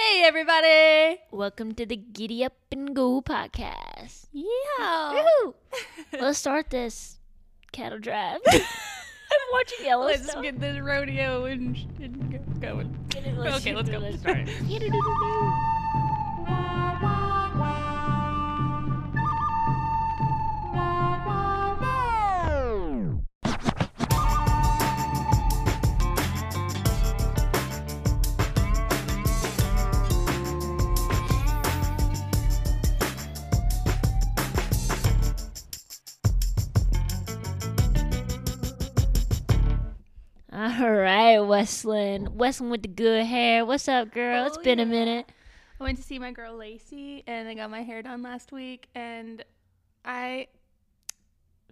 Hey, everybody! Welcome to the Giddy Up and Go podcast. Yeah. Woo! Let's start this cattle drive. I'm watching Yellowstone. Let's get this rodeo and, and go- going. Get it, let's okay, let's through go. this. Start. Westlin. Westlin with the good hair. What's up, girl? It's been a minute. I went to see my girl Lacey, and I got my hair done last week, and I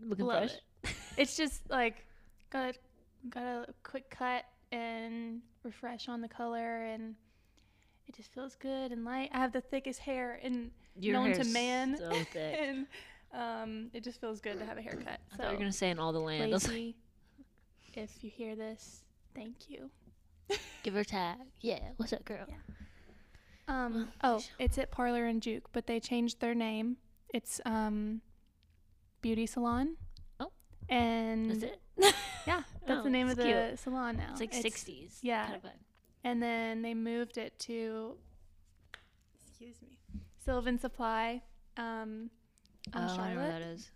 Looking love fresh. it. It's just like got a, got a quick cut and refresh on the color, and it just feels good and light. I have the thickest hair in Your known to man, So thick. and um, it just feels good to have a haircut. I So thought you were gonna say in all the land. Lacey, if you hear this, thank you. give her a tag. Yeah. What's up, girl? Yeah. Um, Oh, it's at Parlor and Juke, but they changed their name. It's um, Beauty Salon. Oh. and That's it. yeah, that's Oh, the name of the cute. salon now. It's like 60s. yeah. Kind of and then they moved it to. Excuse me, Sylvan Supply. Um, oh, I know where that is.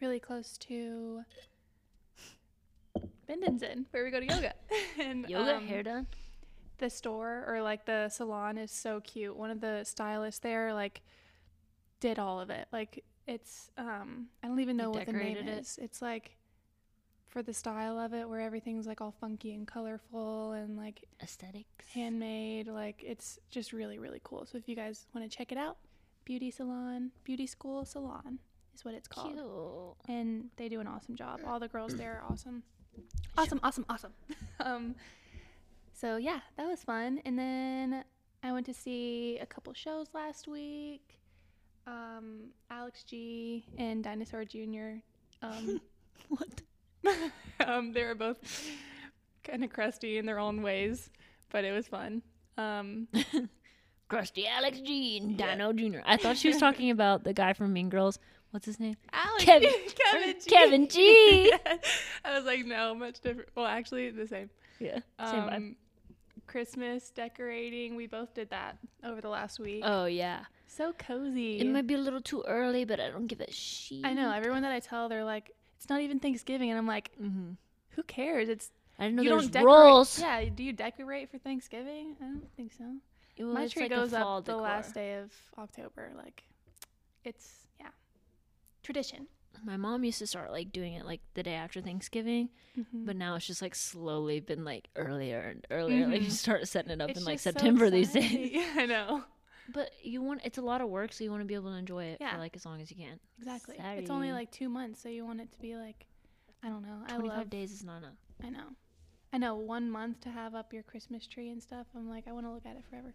really close to. Bendenson, where we go to yoga. and Yoga, um, hair done. the store or like the salon is so cute. One of the stylists there like did all of it. Like it's um I don't even know what the name it? is. It's like for the style of it where everything's like all funky and colorful and like Aesthetics. handmade. Like it's just really really cool. So if you guys want to check it out, Beauty Salon, Beauty School Salon is what it's called. Cute. And they do an awesome job. All the girls there are awesome. Awesome, awesome, awesome. um, so yeah, that was fun. And then I went to see a couple shows last week. Um, Alex G and Dinosaur Jr. Um, What? um, they were both kind of crusty in their own ways, but it was fun. Um, Krusty Alex G and. Dino Jr. I thought she was talking about the guy from Mean Girls. What's his name? Alex, Kevin- Kevin G. Kevin G. I was like, no, much different. Well, actually, the same. Yeah. Same. Um, Christmas decorating. We both did that over the last week. Oh yeah. so cozy. It might be a little too early, but I don't give a shit. I know. Everyone that I tell, they're like, it's not even Thanksgiving, and I'm like, Mm-hmm. who cares? It's I didn't know you there's don't decorate. rules. Yeah, do you decorate for Thanksgiving? I don't think so. Well, My tree like goes up the last day of October. Like, it's tradition. My mom used to start like doing it like the day after Thanksgiving, Mhm. but now it's just like slowly been like earlier and earlier. Like you start setting it up It's in like just so September these days. Yeah, I know. But you want it's a lot of work, so you want to be able to enjoy it Yeah. for like as long as you can. Exactly. It's only like two months, so you want it to be like, I don't know. I Twenty five days is not enough. I know. I know one month to have up your Christmas tree and stuff. I'm like, I want to look at it forever.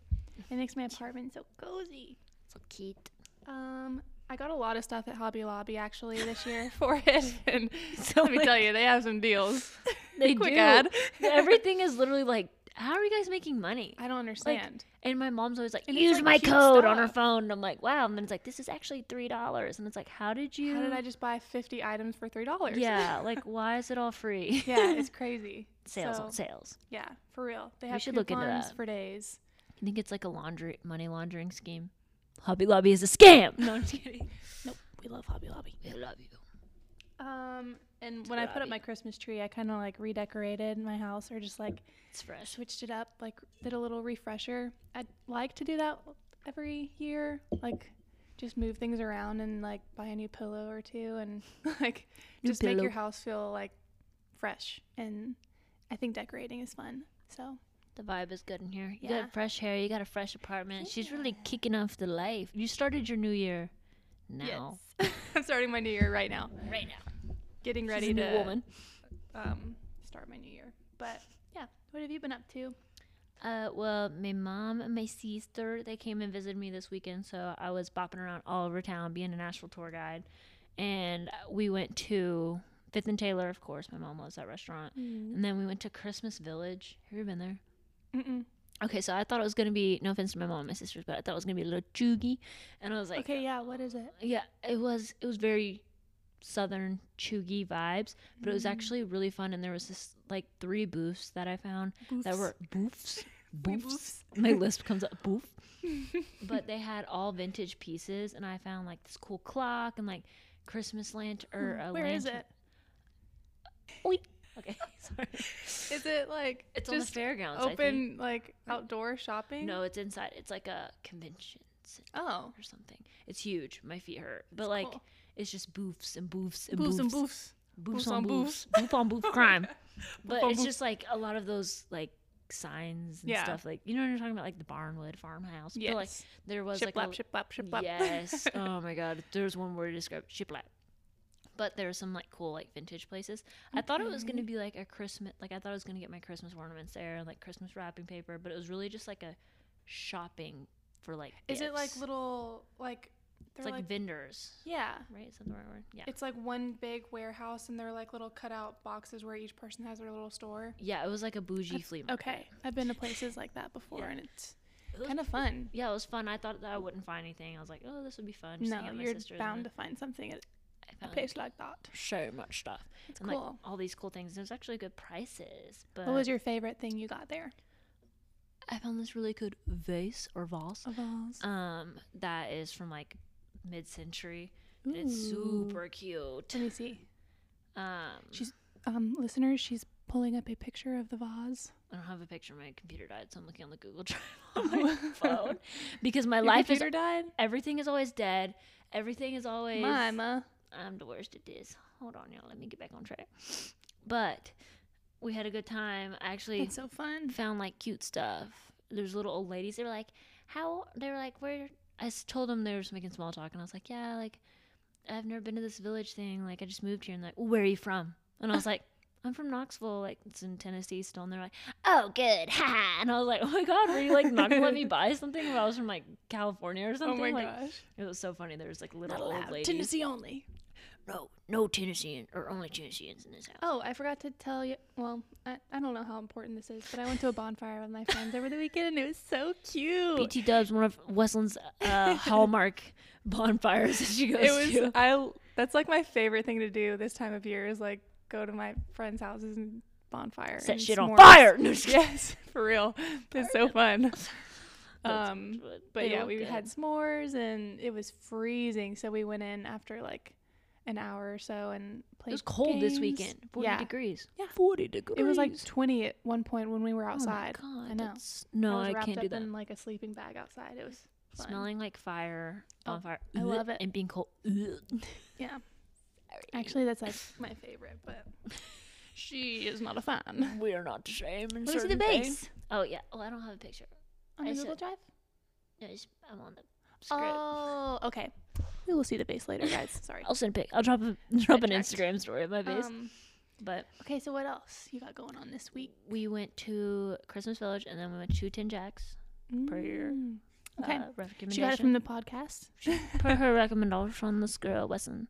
It makes my apartment so cozy. So cute. Um, I got a lot of stuff at Hobby Lobby actually this year for it, and So let me tell you, they have some deals. they Quick do. ad. Everything is literally like, how are you guys making money? I don't understand. And my mom's always like, And use like, my code on her phone. And I'm like, wow. And then it's like, this is actually three dollars. And it's like, how did you? How did I just buy 50 items for three dollars? Yeah, like why is it all free? yeah, it's crazy. sales so- on sales. Yeah, for real. They We have should look into that. for days. You think it's like a laundry money laundering scheme? Hobby Lobby is a scam. No, I'm just kidding. Nope, we love Hobby Lobby. We love you. Um, and when I put up my Christmas tree, I kind of like redecorated my house or just like It's fresh. switched it up, like did a little refresher. I'd like to do that every year, like just move things around and like buy a new pillow or two and like New just make your house feel like fresh. And I think decorating is fun. So The vibe is good in here. You Yeah. got fresh hair. You got a fresh apartment. She's really kicking off the life. You started your new year now. yes, I'm starting my new year right now. Right now. Getting ready to woman. um, start my new year. But yeah, what have you been up to? Uh, well, my mom and my sister they came and visited me this weekend, so I was bopping around all over town being a Nashville tour guide, and we went to Fifth and Taylor, of course. My mom loves that restaurant, and then we went to Christmas Village. Have you been there? Mm-mm. Okay, so I thought it was gonna be no offense to my mom and my sisters, but I thought it was gonna be a little chuggy, and I was like, okay, yeah. What is it? yeah, it was it was very southern chuggy vibes, but it was Mm. actually really fun. And there was this like three booths that I found that were boofs, boofs. My list comes up boof, but they had all vintage pieces, and I found like this cool clock and like Christmas lantern or a Where is lantern. it? Okay, sorry. Is it like It's on the fairgrounds. I think. open like outdoor shopping? No, it's inside. It's like a convention center Oh. or something. It's huge. My feet hurt, but That's like cool. it's just boofs and boofs and Boofs boofs and boofs. boofs Boofs on on boofs, boof on boof crime. But it's just like a lot of those like signs and Yeah. stuff. Like you know what I'm talking about, like the Barnwood farmhouse. But, like there was Shiplap, like a, shiplap, shiplap. yes. oh my god, there's one word to describe shiplap. But there were some like cool like vintage places. I thought it was gonna be like a Christmas, like I thought I was gonna get my Christmas ornaments there, and, like Christmas wrapping paper. But it was really just like a shopping for like. Is it like little like they're It's like, like, vendors, yeah. right? Is that the right word? Yeah. It's like one big warehouse and they're like little cutout boxes where each person has their little store. Yeah, it was like a bougie flea market. Okay. I've been to places like that before Yeah. and it's It kind of fun. Yeah, it was fun. I thought that I wouldn't find anything. I was like, oh, this would be fun. Just No, hang out with my you're bound to find something at I a found place like that. so much stuff. It's and cool. like all these cool things. It was actually good prices. But what was your favorite thing you got there? I found this really good vase or vase. A vase. Um, that is from like mid-century. And it's super cute. Let me see. Um, She's um listeners, she's pulling up a picture of the vase. I don't have a picture. My computer died, so I'm looking on the Google Drive on my phone because my Your life is computer died? everything is always dead. Everything is always Mama. I'm the worst at this. Hold on, y'all. Let me get back on track. But we had a good time. I actually It's so fun. found like cute stuff. There's little old ladies. They were like, "How?" They were like, "Where?" I told them they were just making small talk, and I was like, "Yeah, like I've never been to this village thing. Like I just moved here." And they're like, well, "Where are you from?" And I was like. I'm from Knoxville, like it's in Tennessee still, and they're like, "Oh, good, ha!" And I was like, "Oh my god, were you like not gonna let me buy something if I was from like California or something?" Oh my like, gosh. It was so funny. There was like little old ladies. Tennessee only. No, no Tennessean or only Tennesseans in this house. Oh, I forgot to tell you. Well, I, I don't know how important this is, but I went to a bonfire with my friends over the weekend, and it was so cute. BT Dubs, one of Weslin's uh, hallmark bonfires that she goes it was to. I. That's like my favorite thing to do this time of year is like go to my friends' houses and bonfire. Set and shit on fire. No. Yes, for real. It's so fun. Um, but yeah, we good. had s'mores and it was freezing, so we went in after like an hour or so and played. It was cold this weekend. 40 yeah, degrees. Yeah. 40 degrees. it was like 20 at one point when we were Oh my outside. God, I know. that's- no, I was I, can't up do that. in like a sleeping bag outside. It was fun. Smelling like fire, Oh, bonfire. I love it. And being cold. Yeah. Actually, that's like my favorite, but she is not a fan. we are not the same. In Where's the base? things. Oh, yeah. Oh, I don't have a picture. On I the Google said- Drive? No, it's- I'm on the script. Oh, okay. We will see the base later, guys. Sorry. I'll send a pic. I'll drop a drop an Instagram story of my base. Um, but okay, so what else you got going on this week? we went to Christmas Village and then we went to Tin Jacks. Per your, Mm. Okay. Uh, recommendation. she got it from the podcast. per her recommendation from this girl Wesson.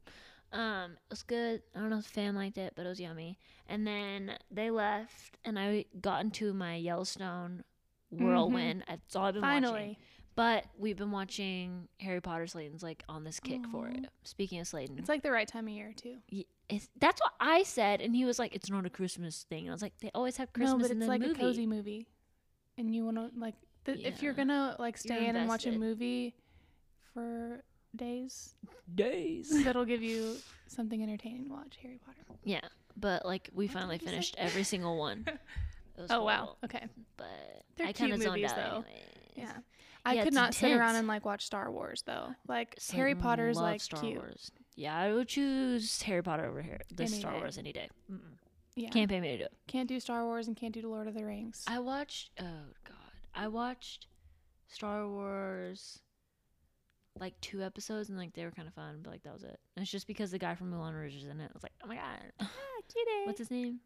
Um, it was good. I don't know if the fam liked it, but it was yummy. And then they left, and I got into my Yellowstone whirlwind. That's all I've been watching. But we've been watching Harry Potter. Slayton's like on this kick for it. Speaking of Slayton, It's like the right time of year, too. it's, that's what I said, and he was like, "It's not a Christmas thing." And I was like, "They always have Christmas no, but in it's the like movie." a cozy movie. And you want to, like, th- if you're going to, like, stay You're in and watch a movie for days, Days. that'll give you something entertaining to watch Harry Potter. Yeah, but like we What finally you say? finished every single one. Oh, wow. Okay. But They're I kind of cute zoned movies, out though. anyways. Yeah. I Yeah, could not sit around and, like, watch Star Wars, though. Like, Harry Potter's, like, Star cute. Wars. Yeah, I would choose Harry Potter over here. The Any Star day. Wars any day. Mm-mm. Yeah. Can't pay me to do it. Can't do Star Wars and can't do Lord of the Rings. I watched. Oh God, I watched Star Wars like two episodes and like they were kind of fun, but like that was it. And it's just because the guy from Moulin Rouge is in it. I was like, oh my god, ah, cutie. what's his name?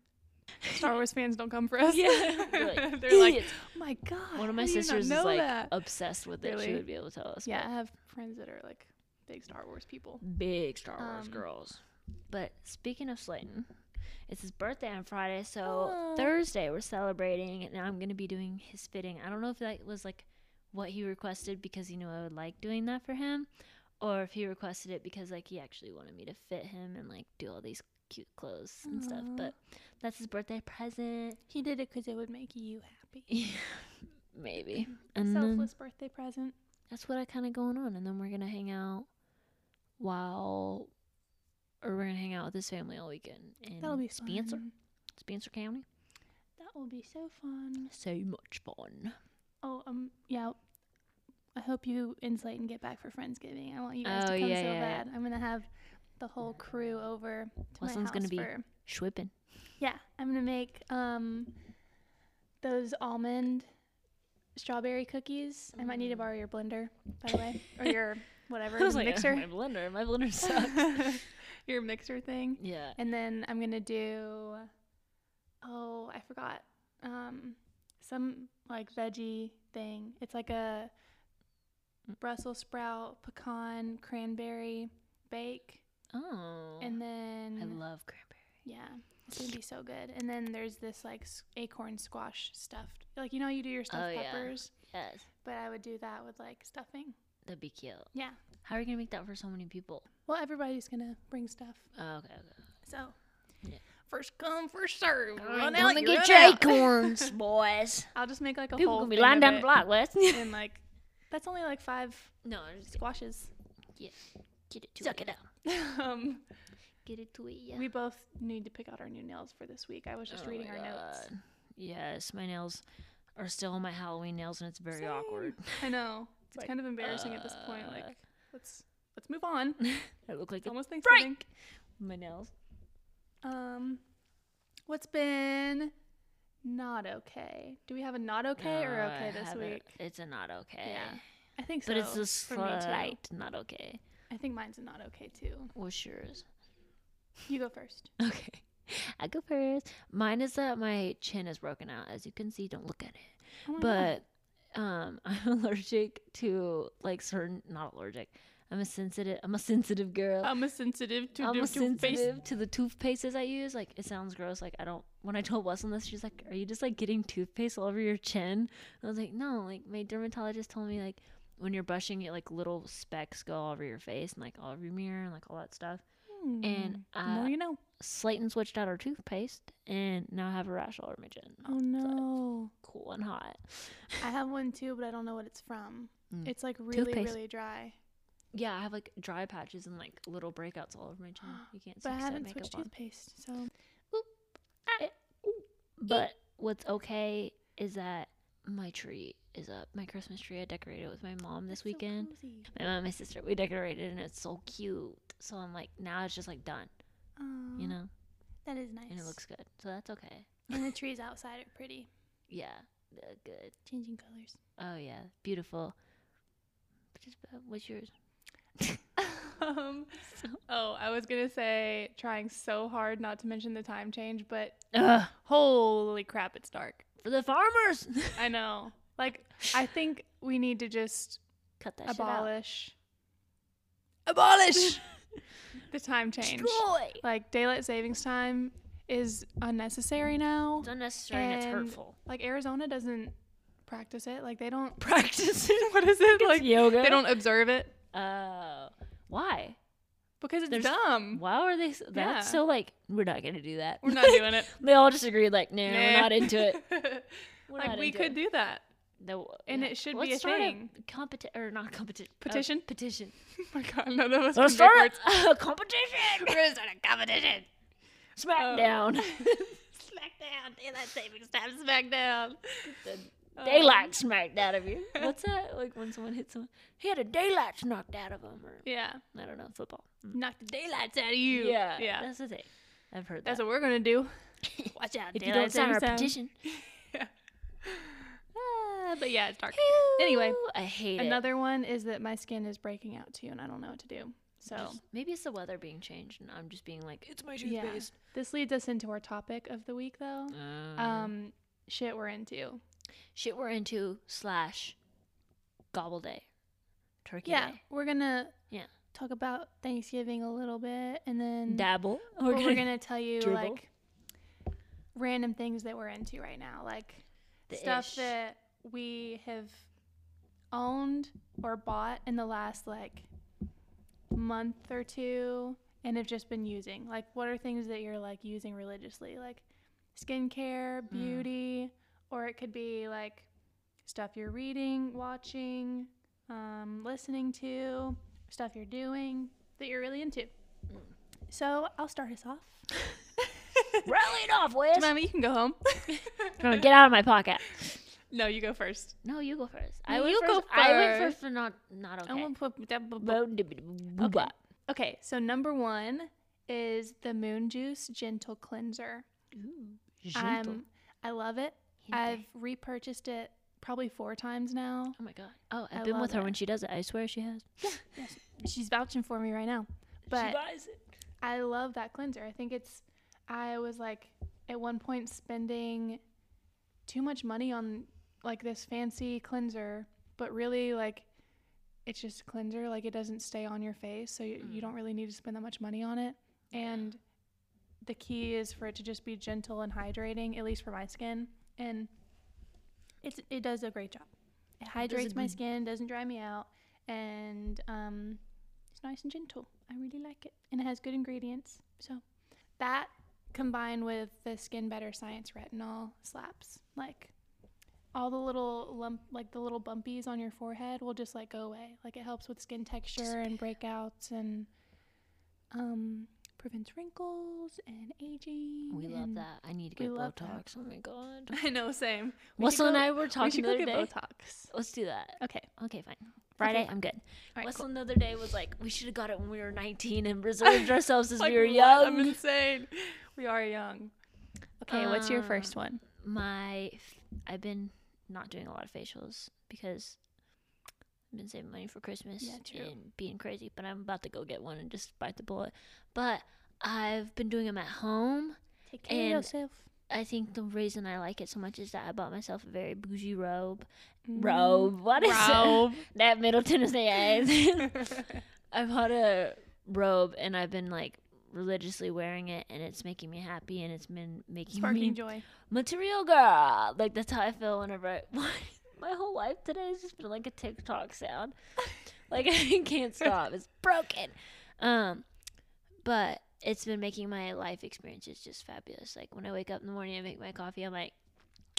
Star Wars fans don't come for us. Yeah, they're like, They're like, oh my god. One of my how do you not sisters is like that?" obsessed with it. She would be able to tell us. yeah, I have friends that are like big Star Wars people. big Star Wars Um, girls. But speaking of Slayton, it's his birthday on Friday, so. Thursday we're celebrating, and I'm gonna be doing his fitting. I don't know if that was like what he requested because he knew I would like doing that for him, or if he requested it because like he actually wanted me to fit him and like do all these cute clothes and stuff. But that's his birthday present. He did it because it would make you happy. Maybe. And then Selfless birthday present. that's what I kind of going on, and then we're gonna hang out while, or we're gonna hang out with his family all weekend in That'll be Spencer, fun. Spencer County. That will be so fun. So much fun. Oh, um, yeah. I hope you and get back for Friendsgiving. I want you guys Oh, to come yeah, so yeah. bad. I'm gonna have the whole crew over to Weston's my house gonna be- for. Schwippin. Yeah, I'm gonna make um those almond strawberry cookies. I might need to borrow your blender, by the way, or your whatever I was like, mixer. my blender, my blender sucks. your mixer thing. yeah. And then I'm gonna do oh, I forgot. Um some like veggie thing. It's like a Brussels sprout, pecan, cranberry bake. Oh. And then I love cranberry. yeah, it's gonna be so good. And then there's this like acorn squash stuffed. Like you know how you do your stuffed Oh, yeah. peppers, Yes. but I would do that with like stuffing. That'd be cute. Yeah. How are you gonna make that for so many people? Well, everybody's gonna bring stuff. Oh, okay, okay. So Yeah. first come, first serve. Alright, Run out, you get your out. acorns, boys. I'll just make like a People whole gonna be lying down the block, Wes. and like that's only like five no, squashes. squashes. get it to Suck it. it um, Get it to it. Yeah. we both need to pick out our new nails for this week. I was just Oh reading our notes. Yes, my nails are still my Halloween nails, and it's very Same. awkward. I know it's like, kind of embarrassing at this point. uh, Like let's let's move on. I look like a almost Thanksgiving. Frank. My nails. Um, what's been not okay? Do we have a not okay or okay I this week? It's a not okay. Yeah, I think so. But it's a slight not okay. I think mine's not okay too. What's yours? You go first. Okay. I go first. Mine is that my chin is broken out. As you can see, don't look at it. Oh my God. But um I'm allergic to like certain not allergic. I'm a sensitive I'm a sensitive girl. I'm a sensitive to I'm the a toothpaste. sensitive to the toothpastes I use. Like it sounds gross. Like I don't. When I told Weston this, she's like, "Are you just like getting toothpaste all over your chin?" And I was like, "No." Like my dermatologist told me like when you're brushing it, like little specks go all over your face and like all over your mirror and like all that stuff. And the more uh, you know. Slayton switched out our toothpaste, and now I have a rash all over my chin. Oh no. Cool and hot. I have one too, but I don't know what it's from. Mm. It's like really, Toothpaste. really dry. Yeah, I have like dry patches and like little breakouts all over my chin. You can't see But I 'cause haven't makeup switched on. toothpaste, so But what's okay is that my tree is up. My Christmas tree I decorated it with my mom this That's so weekend. cozy. my mom and my sister, we decorated and it's so cute. So I'm like, now it's just like done, you know? that is nice. And it looks good. So that's okay. and the trees outside are pretty, Yeah, good. changing colors. Oh, yeah, beautiful. Just, uh, what's yours? um, oh, I was gonna say trying so hard not to mention the time change, but Ugh, holy crap, it's dark. for the farmers! I know. Like, I think we need to just Cut that shit out. abolish, abolish the time change. Destroy! Like daylight savings time is unnecessary now. It's unnecessary and, it's hurtful. Like Arizona doesn't practice it. Like they don't Practice it. what is it? Like yoga. they don't observe it Uh, why? because it's There's- dumb. Why are they? s- That's Yeah. so like we're not gonna do that. We're not doing it. they all just agreed like, no, we're not into it. Like we could it. do that. No, and it should be a start thing. competi- or not competition. Petition? petition. Oh my god, none of us Let's start a, a competition. We're start a competition. Smackdown. Smackdown, daylight savings time, Smackdown. Um, daylight smacked out of you. What's that? Like when someone hits someone, he had a daylight knocked out of him, or Yeah, I don't know, football. knock the daylights out of you. Yeah, yeah. That's the thing. I've heard that. That's that. what we're gonna do. Watch out, if you don't sign our time. petition. Ah, but yeah, it's dark. Anyway, I hate it. Another one is that my skin is breaking out too, and I don't know what to do. So Just- maybe it's the weather being changed, and I'm just being like, it's my toothpaste. Yeah. this leads us into our topic of the week, though. Um, Um, shit we're into. shit we're into slash gobble day, turkey Yeah, day, we're gonna Yeah. talk about Thanksgiving a little bit, and then dabble. but we're gonna tell you dribble. like random things that we're into right now, like The stuff ish. that we have owned or bought in the last like month or two and have just been using. Like, what are things that you're like using religiously? Like skincare, beauty, or it could be like stuff you're reading, watching, um, listening to, stuff you're doing that you're really into. So I'll start us off. Roll it off, Wes. Mama, you can go home. No, get out of my pocket. No, you go first. No, you go first. No, I went you first. go I went first. first, but not not okay. I'm gonna put that. bu- bu- Okay. Okay, so number one is the Moon Juice Gentle Cleanser. Ooh, Gentle. Um, I love it. I've repurchased it probably four times now. oh my god. Oh, I've I been with her it. when she does it. I swear she has. Yeah, She's vouching for me right now. But buys it. I love that cleanser. I think it's. I was like at one point spending too much money on like this fancy cleanser, but really like it's just a cleanser. Like it doesn't stay on your face, so you, you don't really need to spend that much money on it. And the key is for it to just be gentle and hydrating, at least for my skin. And it's it does a great job. It hydrates my skin, doesn't dry me out, and um, it's nice and gentle. I really like it, and it has good ingredients. So that combined with the Skin Better Science retinol slaps, like all the little lump, like the little bumpies on your forehead, will just like go away. Like it helps with skin texture and breakouts, and um, prevents wrinkles and aging. We love that. I need to get love that. Botox. Oh my god. I know, same. We Wessel should and I were we talking should the go other get day. Botox. Let's do that. Okay. Okay, fine. Friday, I'm good. All right, Wessel cool. the other day was like, we should have got it when we were 19 and reserved ourselves as Like, we were young. I'm insane. We are young. Okay, what's your Uh, first one? my i've been not doing a lot of facials because I've been saving money for Christmas Yeah, and being crazy, but I'm about to go get one and just bite the bullet. But I've been doing them at home. Take care and- of yourself. I think the reason I like it so much is that I bought myself a very bougie robe. Mm. Robe. What is Robe. That Middle Tennessee accent. I bought a robe and I've been like religiously wearing it and it's making me happy and it's been making Sparking me joy. material girl. Like that's how I feel whenever I, my whole life today has just been like a TikTok sound. like I can't stop. It's broken. Um, but it's been making my life experiences just fabulous. Like when I wake up in the morning and make my coffee, I'm like,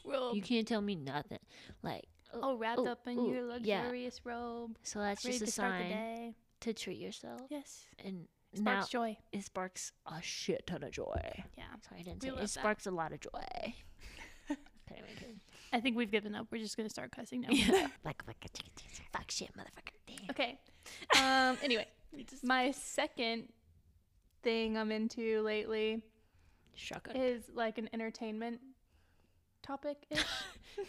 you can't tell me nothing. Like, oh, all wrapped ooh, up in ooh, your yeah. luxurious robe, so that's just a to start the sign day. to treat yourself. Yes, And sparks now joy. it sparks a shit ton of joy. Yeah, Sorry, I didn't We say it. that. sparks a lot of joy. I make it? I think we've given up. We're just gonna start cussing now. Yeah. like, like a chicken teaser. Fuck shit, motherfucker. Okay. Um. Anyway, my second thing I'm into lately Shotgun. is like an entertainment topic ish.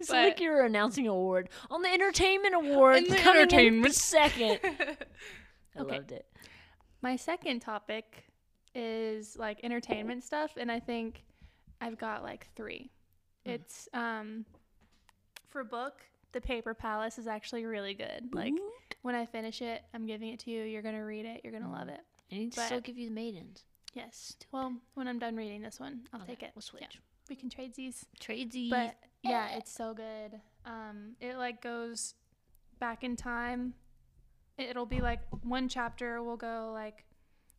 It's like but- you're announcing an award on the entertainment award. In the coming in entertainment. second. I Okay. loved it. My second topic is like entertainment stuff, and I think I've got like three. Mm. It's um for book, The Paper Palace is actually really good. Like when I finish it, I'm giving it to you. You're gonna read it. You're gonna love it. I need to still give you the maidens. Yes. Well, when I'm done reading this one, I'll Okay, take it. We'll switch. Yeah, we can trade these. Tradesies. But yeah, it's so good. Um, it like goes back in time. It'll be like one chapter will go like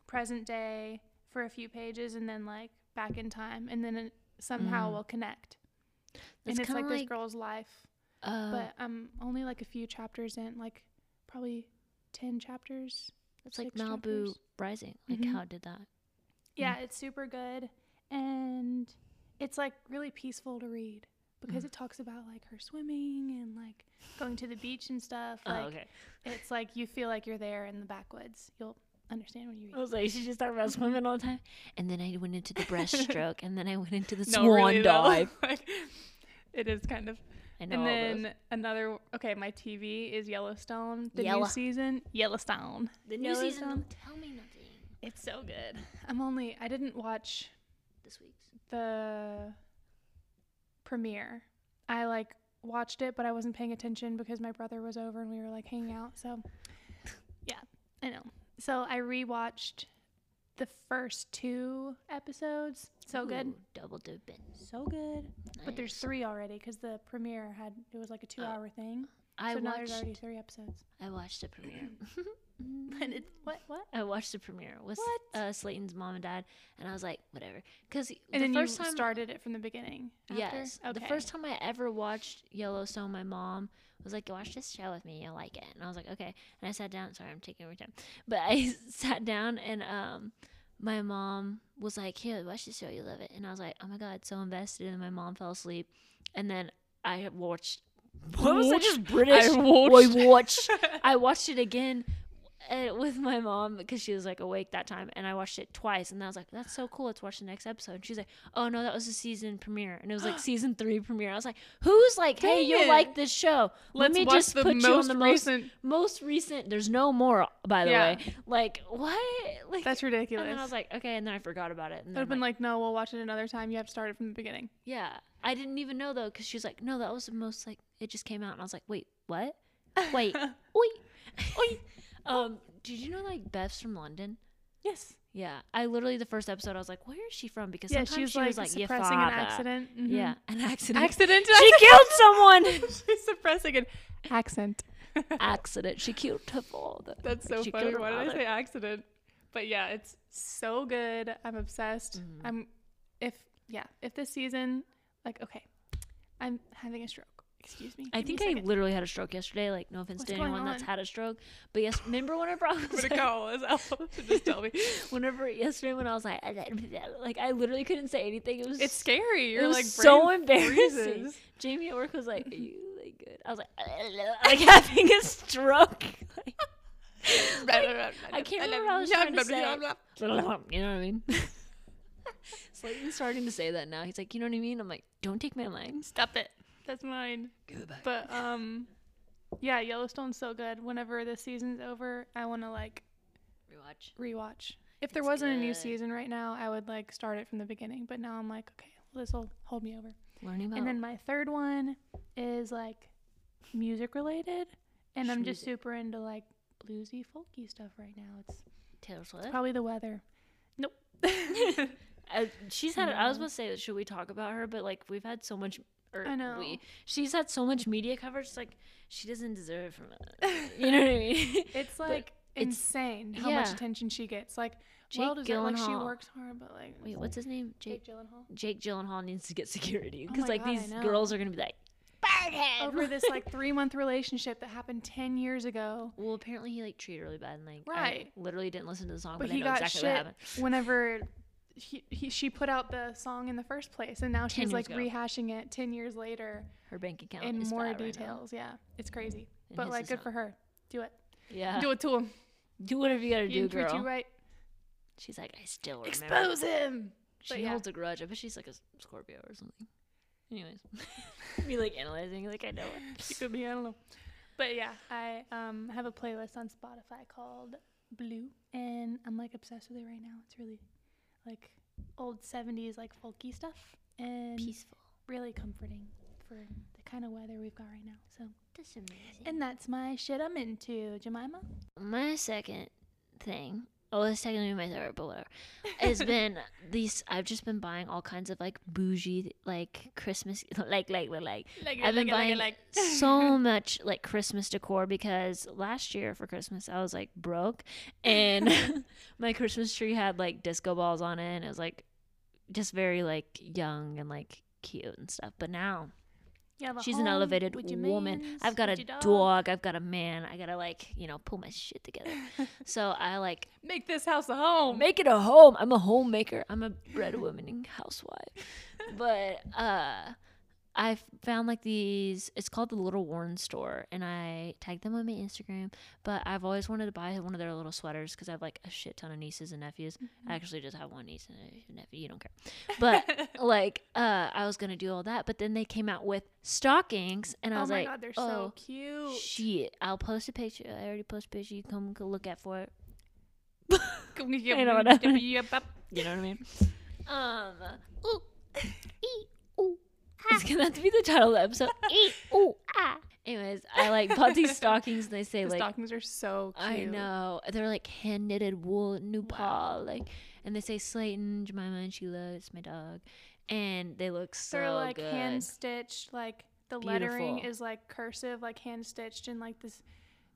present day for a few pages, and then like back in time, and then it somehow Mm. will connect. That's and it's kinda like, this girl's life, uh, but I'm only like a few chapters in, like probably ten chapters. it's like Malibu chapters. Rising. Like Mhm. how did that. Yeah, it's super good, and it's like really peaceful to read because Mm. it talks about like her swimming and like going to the beach and stuff. Like oh, okay. it's like you feel like you're there in the backwoods. You'll understand when you read. I was like, she just talking about swimming all the time. And then I went into the breaststroke, and then I went into the No, swan really, though. dive. Like, it is kind of. I know And all those. then another. Okay, my TV is Yellowstone. The new season, Yellowstone. The new season. Yellowstone. Don't tell me nothing. It's so good. I'm only. I didn't watch This week's. the premiere. I like watched it, but I wasn't paying attention because my brother was over and we were like hanging out. So, yeah, I know. So I rewatched the first two episodes. So good. Ooh, double dipping. So good. But there's three already because the premiere had it was like a two uh, hour thing. I so now there's already three episodes. I watched the premiere. And it, what what? I watched the premiere with What? uh, Slayton's mom and dad, and I was like, whatever. Because And the then first you time, started it from the beginning. After? yes, the first time I ever watched Yellowstone, my mom was like, "Watch this show with me, you'll like it." And I was like, "Okay." And I sat down. Sorry, I'm taking over time, but I sat down and um, my mom was like, "Here, watch this show, you love it." And I was like, "Oh my god, so invested." And my mom fell asleep, and then I watched. What was that? Just British. I watched. I watched. I watched it again uh, with my mom because she was like awake that time, and I watched it twice. And I was like, "That's so cool! Let's watch the next episode." And she's like, "Oh no, that was the season premiere," and it was like season three premiere. I was like, "Who's like, hey, you'll like this show? Let Let's me just put you on the most recent. most recent. There's no more, by the Yeah. way. Like what? Like That's And ridiculous. then I was like, okay, and then I forgot about it. And then have been like, like, no, we'll watch it another time. You have to start it from the beginning. yeah, I didn't even know though, because she's like, no, that was the most like it just came out, and I was like, wait, what? Wait, oi, oi. Um, did you know like Beth's from London? yes. Yeah, I literally the first episode I was like, where is she from? Because Yeah, sometimes she was she like, was like, "Your suppressing an father." accident. Mhm. Yeah, an accident. Accident. She killed someone. She's suppressing an accent. accident. She killed her father. That's so She funny. Why did I say accident? But yeah, it's so good. I'm obsessed. Mhm. I'm if yeah, if this season like okay, I'm having a stroke. Excuse me. I think I literally had a stroke yesterday. Like, no offense What's to anyone that's had a stroke, but yes, remember whenever I was I'm gonna like, call his to just tell me. whenever yesterday when I was like, like I literally couldn't say anything. It was It's scary. You're was like so embarrassing. freezes. Jamie at work was like, "Are you like good?" I was like, like having a stroke. Like, I can't remember what I was trying to say. you know what I mean? Slayton's starting to say that now. He's like, you know what I mean? I'm like, don't take my line. Stop it. That's mine. Give it back. But um, yeah, Yellowstone's so good. Whenever the season's over, I want to like Rewatch. rewatch. If there It's wasn't a new season right now, I would like start it from the beginning. But now I'm like, okay, well, this will hold me over. Learning about And then my third one is like music related, and I'm just super into like bluesy, folky stuff right now. It's Taylor Swift. probably the weather. Nope. Uh, she's had. I was gonna say, should we talk about her? But like, we've had so much. Or I know. We, she's had so much media coverage. It's like she doesn't deserve from it. You know what I mean? it's But like it's- insane how much attention she gets. Like, Jake well deserved. Like she works hard, but like Wait, what's his name? Jake. Jake Gyllenhaal. Jake Gyllenhaal needs to get security Oh because my like God, these girls are gonna be like, Birdhead. Over this like three month relationship that happened ten years ago. Well, apparently he like treated her really bad and like Right. I literally didn't listen to the song, but, But I he know got exactly what shit happened. whenever he, he she put out the song in the first place, and now she's like ago. rehashing it ten years later Her bank account in is more right now. details. yeah, it's crazy. And but like, good not. for her. Do it. Yeah, Do it to him. do whatever you gotta He do, didn't treat girl. you right. She's like, I still remember. Expose him. She But yeah. holds a grudge. I bet she's like a Scorpio or something. Anyways, me like analyzing, like I know it. She could be. I don't know. But yeah, I um have a playlist on Spotify called Blue, and I'm like obsessed with it right now. It's really like old '70s like folky stuff, and Peaceful. really comforting for the kind of weather we've got right now. So, That's amazing. and that's my shit I'm into, Jemima. my second thing, oh, it's technically my third, but whatever, It's been these. I've just been buying all kinds of like bougie, like Christmas, like like like. like Like, I've been buying like so much like Christmas decor because last year for Christmas I was like broke and my Christmas tree had like disco balls on it and it was like just very like young and like cute and stuff. But now she's an elevated woman. I've got a dog. I've got a man. I gotta like you know pull my shit together. so I like Make this house a home. make it a home. I'm a homemaker. I'm a breadwinner and housewife. But uh I found like these it's called the Little Warren store and I tagged them on my Instagram, but I've always wanted to buy one of their little sweaters cuz I have like a shit ton of nieces and nephews. I actually just have one niece and a nephew, you don't care. But like uh I was going to do all that, but then they came out with stockings and I was like, oh was my like, god, they're oh, so cute. Shit, I'll post a picture. I already posted a picture. You come go look at for it. you know what I mean. You know what I mean? Um, ooh, It's gonna have to be the title of the episode. ee, ooh, ah. Anyways, I like bought these stockings and they say The like stockings are so cute. I know they're like hand knitted wool new paw like, and they say Slayton, Jemima, and Sheila. It's my dog, and they look so They're like good. hand stitched, like the lettering is like cursive, like hand stitched, and like this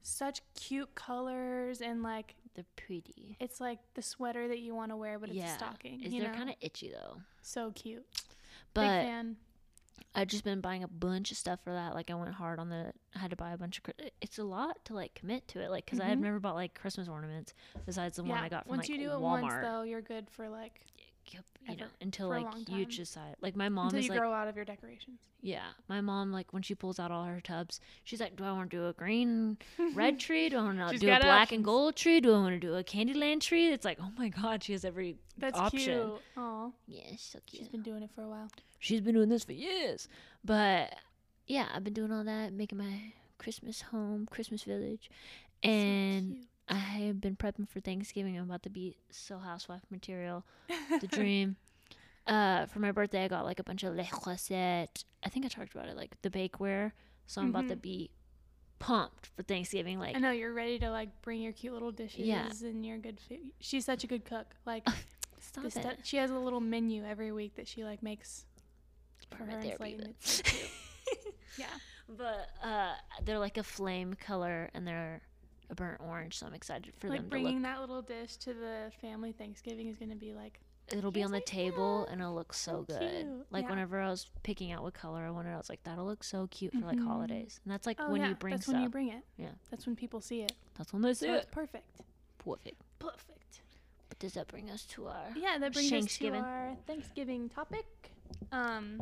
such cute colors, and like They're pretty. it's like the sweater that you want to wear, but it's yeah, a stocking. Is you they're kind of itchy though. so cute. Big But fan. I've just been buying a bunch of stuff for that. Like I went hard on the. I had to buy a bunch of. It's a lot to like commit to it. Like because I've Mhm. never bought like Christmas ornaments besides the yeah. one I got from once like you do it Walmart. once, though, you're good for like you know until like you decide. Like my mom until is you like grow out of your decorations. yeah. My mom like when she pulls out all her tubs, she's like, do I want to do a green red tree? Do I want to do a black and gold tree? Do I want to do a Candyland tree? It's like oh my god, she has every That's option. cute. Aw, Yeah, she's so cute. she's been doing it for a while. she's been doing this for years. But yeah, I've been doing all that, making my Christmas home, Christmas village, and so. I have been prepping for Thanksgiving. I'm about to be so housewife material, the dream. Uh, for my birthday, I got like a bunch of Le Creuset. I think I talked about it, like the bakeware. So I'm about to Mhm. be pumped for Thanksgiving. Like, I know you're ready to like bring your cute little dishes Yeah. and your good food. She's such a good cook. Like stop it. stu- she has a little menu every week that she like makes for her therapy, It's so yeah. But uh, they're like a flame color and they're a burnt orange, so I'm excited for like them to bringing that little dish to the family Thanksgiving is gonna be like It'll be on the like table and it'll look so, So good. cute. Like Yeah. whenever I was picking out what color I wanted, I was like, that'll look so cute for like Mhm. holidays. And that's like oh when yeah, you bring that's stuff. when you bring it. Yeah. That's when people see it. that's when they see So it. it's perfect. Perfect. Perfect. But does that bring us to our Yeah, that brings us to Thanksgiving. our Thanksgiving topic. Um,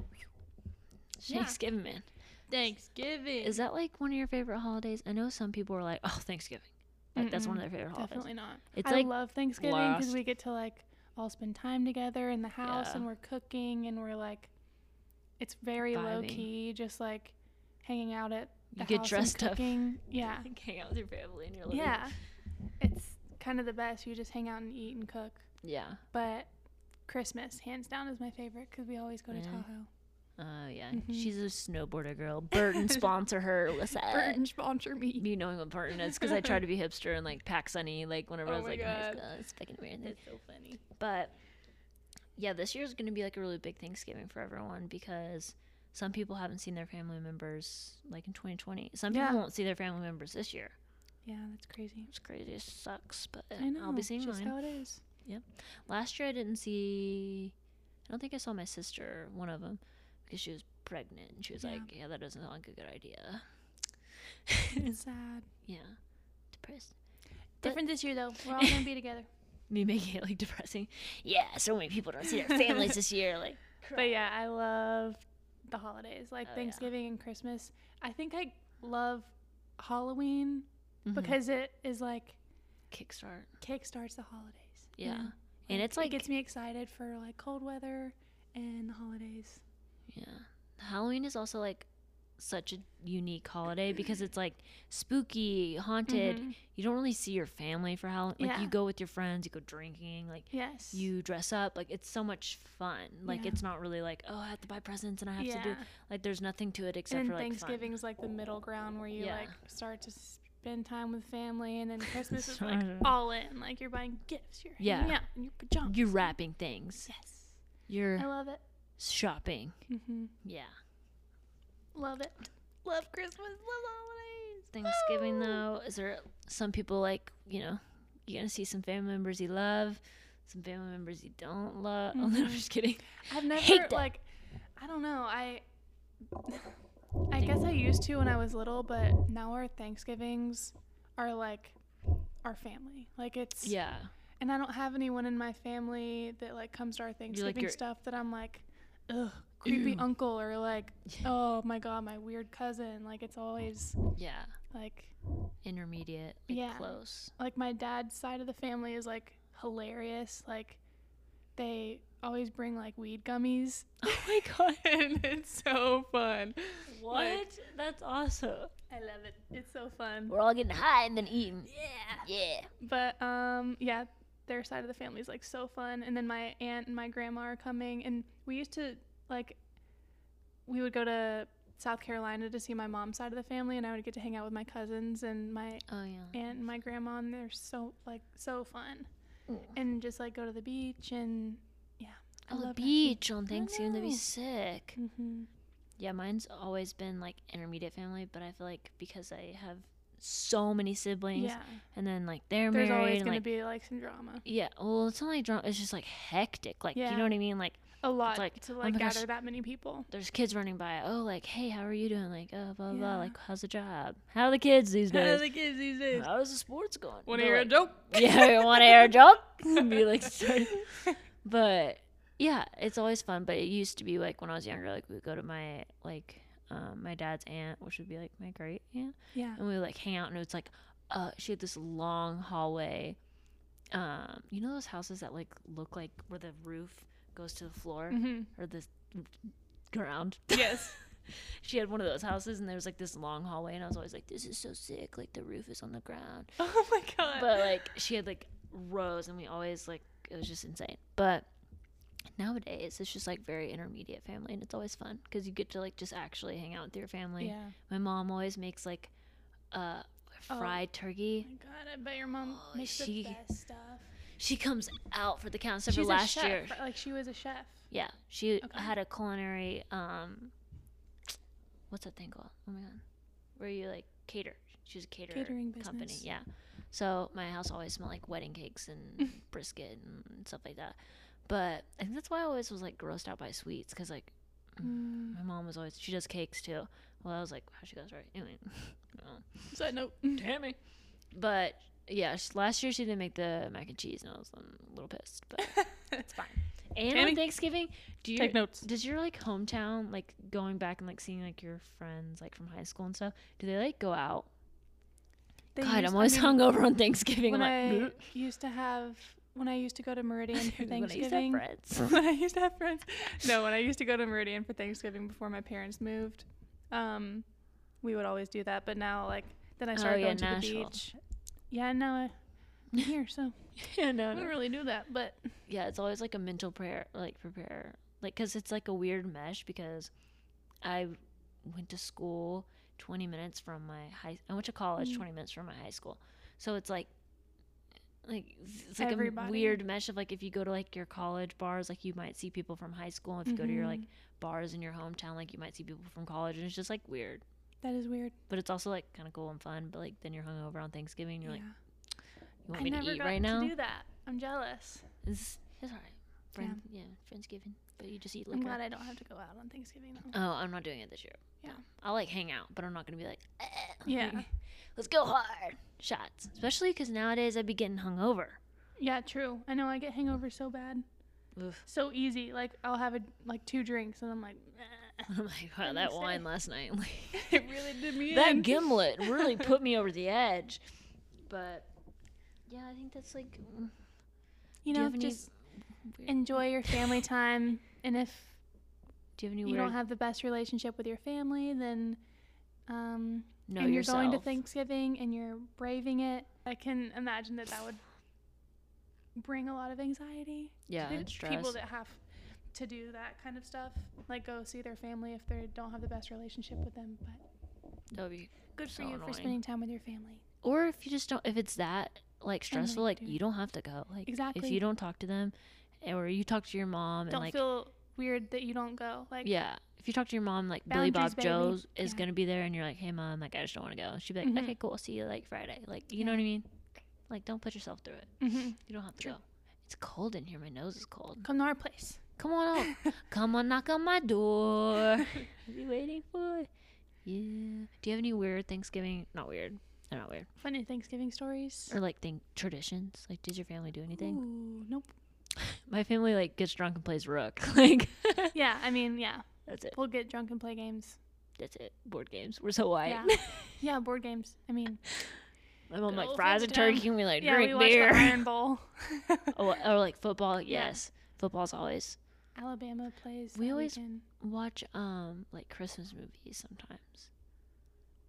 yeah. Thanksgiving, man? Thanksgiving. Is that like one of your favorite holidays? I know some people are like, oh, Thanksgiving. Like that's one of their favorite holidays. Definitely not. It's I like love Thanksgiving because we get to like all spend time together in the house Yeah. and we're cooking and we're like, it's very low key, just like hanging out at the you get dressed and up. cooking. Yeah, hang out with your family and you're like, yeah. It's kind of the best. You just hang out and eat and cook. Yeah. But Christmas, hands down, is my favorite because we always go to Yeah. Tahoe. Oh yeah. Mhm. She's a snowboarder girl. Burton sponsor her. What's that? Burton sponsor me. Me knowing what Burton is because I try to be hipster and like pack sunny like whenever I Oh was my like in high God. school. It's fucking weird. It's so funny. But yeah, this year is gonna be like a really big Thanksgiving for everyone because some people haven't seen their family members like in 2020. Some Yeah. people won't see their family members this year. Yeah, that's crazy. It's crazy. It sucks, but I know. I'll be seeing just mine. how it is. Yep. Last year I didn't see. I don't think I saw my sister, one of them, because she was pregnant. And she was Yeah. like, "Yeah, that doesn't sound like a good idea." Sad. yeah, depressed. But- Different this year though. We're all gonna be together. Me making it like depressing. Yeah, so many people don't see their families this year. Like, But yeah, I love the holidays, like Oh, yeah. Thanksgiving and Christmas. I think I love Halloween mhm. because it is like kickstart. kickstarts the holidays. you Yeah, and Like, it's like it gets me excited for like cold weather and the holidays. Yeah. Halloween is also like such a unique holiday because it's like spooky, haunted. Mhm. You don't really see your family for Halloween. Like Yeah. you go with your friends, you go drinking, like Yes. you dress up. Like it's so much fun. Like Yeah. it's not really like, oh, I have to buy presents and I have to do like there's nothing to it except and for like Thanksgiving's like the middle ground where you Yeah. like start to spend time with family, and then Christmas is like all in. Like you're buying gifts, you're Yeah. hanging out in your pajamas. You're wrapping things. Yes. You're I love it. Shopping. hmm Yeah. Love it. Love Christmas. Love holidays. Thanksgiving Woo! though, is there some people like, you know, you're gonna see some family members you love, some family members you don't love. Oh no, I'm Mhm. just kidding. I've never hate that. like I don't know. I I guess I used to when I was little, but now our Thanksgivings are like our family. Like it's Yeah. and I don't have anyone in my family that like comes to our Thanksgiving your- stuff that I'm like, ugh, creepy Ew. uncle or like, oh my god, my weird cousin. Like it's always Yeah. like Intermediate. Like Yeah. Close. like my dad's side of the family is like hilarious. Like they always bring like weed gummies. Oh my god. and it's so fun. What? That's awesome. I love it. It's so fun. We're all getting high and then eating. Yeah. Yeah. But um yeah, their side of the family is like so fun. And then my aunt and my grandma are coming and we used to like we would go to South Carolina to see my mom's side of the family and I would get to hang out with my cousins and my Oh yeah. aunt and my grandma and they're so like so fun. and just like go to the beach and yeah. I Oh, the beach on Thanksgiving, that'd be sick. Mhm. Yeah, mine's always been like intermediate family, but I feel like because I have so many siblings Yeah. and then like they're There's married always gonna like be like some drama. yeah, well, it's not like drama. It's just like hectic. Like you know what I mean? Like A lot like, to oh like gosh. gather that many people. there's kids running by. Oh, like hey, how are you doing? Like oh, blah blah. blah. Like how's the job? How are the kids these days? How are the kids these days? How's the sports going? Wanna But, hear a joke? yeah, want to hear a joke? be like, but yeah, it's always fun. But it used to be like when I was younger, like we would go to my like um, my dad's aunt, which would be like my great aunt, Yeah. and we would like hang out, and it's like uh, she had this long hallway. Um, you know those houses that like look like where the roof goes to the floor hmm or the ground. Yes. She had one of those houses, and there was like this long hallway, and I was always like, "This is so sick! Like the roof is on the ground." oh my god. but like she had like rows and we always like it was just insane but nowadays it's just like very intermediate family and it's always fun because you get to like just actually hang out with your family yeah. my mom always makes like uh Oh. fried Oh turkey my god, I bet your mom Oh, makes she- the best stuff. she comes out for the count for last chef, year? Like she was a chef. yeah she Okay. had a culinary um what's that thing called oh my god where you like cater she was a caterer Catering company. business. Yeah. So my house always smelled like wedding cakes and brisket and stuff like that. But I think that's why I always was like grossed out by sweets because like Mm. my mom was always she does cakes too. Well, I was like, how she goes right anyway. well, Side note. damn me. But yeah, last year she didn't make the mac and cheese, and I was um, a little pissed. But it's fine. And Tammy, on Thanksgiving, do you Take notes. does your like hometown like going back and like seeing like your friends like from high school and stuff? Do they like go out? They God, I'm I always mean, hungover on Thanksgiving. When I'm like, I used to have, when I used to go to Meridian for when I used to have Thanksgiving, friends. when I used to have friends. No, when I used to go to Meridian for Thanksgiving before my parents moved, um, we would always do that. But now, like, then I Oh, started yeah, going to Nashville. the beach. Yeah, now I, I'm here, so yeah, no, I don't really do that. But yeah, it's always like a mental prayer, like prepare, like because it's like a weird mesh because I went to school 20 minutes from my high. I went to college Mm. 20 minutes from my high school, so it's like. Like it's like a Everybody. m- weird mesh of like if you go to like your college bars, like you might see people from high school. If you go to your like Mhm. bars in your hometown, like you might see people from college, and it's just like weird. that is weird. But it's also like kind of cool and fun. But like then you're hungover on Thanksgiving, and you're yeah. like, you want I me to eat right to now? do that. I'm jealous. It's, it's alright. Friend, yeah. Friendsgiving. But you just eat liquor. I'm glad I don't have to go out on Thanksgiving though. oh, I'm not doing it this year. Yeah. No. I'll like hang out, but I'm not gonna be like, eh, Yeah. let's go hard. Shots, especially because nowadays I'd be getting hungover. Yeah, true. I know I get hangovers so bad, Oof. so easy. Like I'll have a, like two drinks and I'm like, "Eh." I'm like, wow, that you say- wine last night, like, it really did me that in. gimlet really put me over the edge. But yeah, I think that's like. mm, you know, any just weird- enjoy your family time, and if do you have any you weird? don't have the best relationship with your family, then um, know and you're going to Thanksgiving and you're braving it, I can imagine that that would bring a lot of anxiety. yeah, to stress. people that have to do that kind of stuff, like go see their family if they don't have the best relationship with them. But that would be good for you annoying. for spending time with your family. or if you just don't if it's that like stressful like do. you don't have to go like exactly, if you don't talk to them or you talk to your mom and Don't like feel weird that you don't go. Like yeah if you talk to your mom like billy bob baby. joe's is Yeah. gonna be there and you're like hey mom like i just don't want to go she'd be like Mhm. okay cool see you like friday like you know what i mean like don't put yourself through it mm-hmm. you don't have to True. go it's cold in here my nose is cold come to our place. come on out come on knock on my door what are you waiting for yeah do you have any weird thanksgiving not weird they're not weird Funny Thanksgiving stories. or like think traditions like did your family do anything Ooh, nope. My family like gets drunk and plays rook. Like Yeah, I mean, yeah, that's it. we'll get drunk and play games. That's it. Board games. We're so white. Yeah, yeah, board games. I mean, My mom like fries a fancy time. turkey and we like yeah, drink watched beer. Iron Bowl. or, or like football. Yeah. Yes, football's always. Alabama plays. We always- weekend. Watch um like Christmas movies sometimes.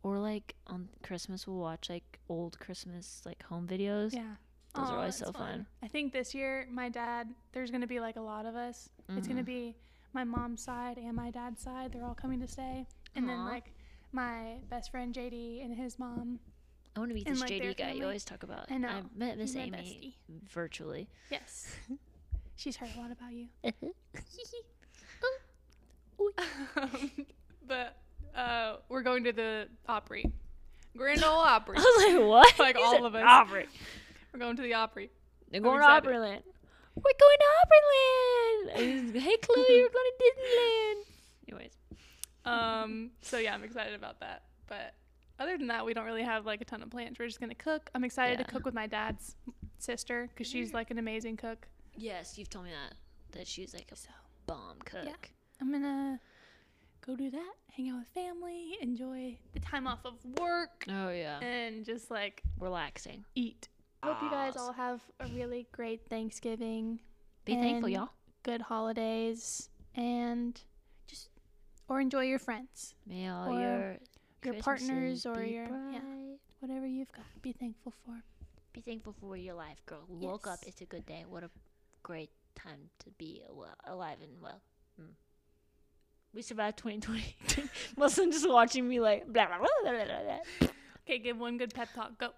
Or like on Christmas we'll watch like old Christmas like home videos. Yeah. Those are always so fun. I think this year, my dad, there's going to be like a lot of us. It's going to be my mom's side and my dad's side. They're all coming to stay. And then like my best friend JD and his mom I want to meet And, this like, JD guy you always talk about. I know. I met Miss Amy virtually. Yes. She's heard a lot about you. Um, but uh, we're going to the Opry. Grand Ole Opry. I was like, what? Like all of us. Opry. We're going to the Opry. They're going to. Opryland. We're going to Opryland. And hey, Chloe, we're going to Disneyland. Anyways, Um, so yeah, I'm excited about that. But other than that, we don't really have like a ton of plans. We're just gonna cook. I'm excited Yeah. to cook with my dad's sister because she's like an amazing cook. yes, you've told me that that she's like a So bomb cook. I'm gonna go do that, hang out with family, enjoy the time off of work, Oh yeah, and just like relaxing. eat. Hope you guys all have a really great Thanksgiving, Be thankful, y'all. good holidays, and just or enjoy your friends, May all or your your partners, or your yeah, whatever you've got. Be thankful for. Be thankful for your life, girl. We woke up. It's a good day. What a great time to be al- alive and well. Mm. We survived 2020. Muslim just watching me like blah blah blah blah blah. blah. Okay, give one good pep talk. Go.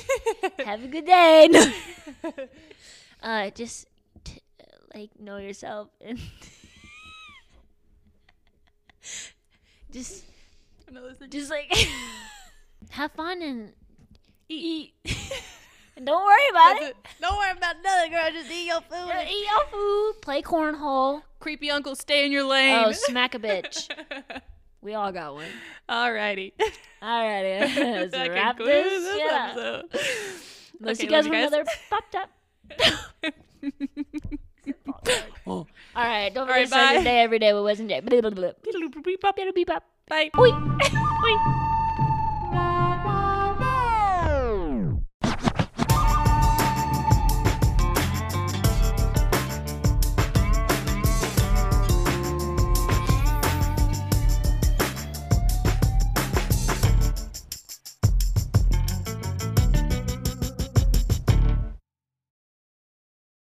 Have a good day. uh, just t- like know yourself and just No, just like have fun and eat. and don't worry about That's it. it. Don't worry about nothing, girl. Just eat your food. Just eat your food. Play cornhole. Creepy uncle, stay in your lane. Oh, smack a bitch. We all got one. Alrighty. Alrighty, let's That wrap this shit up. episode. See Okay, you guys love another popped up. oh. All right, don't forget to your day every day with Wisdom Day. Blah, blah, blah. Beep, beep, beep, beep, beep. Bye. Oi. Oi.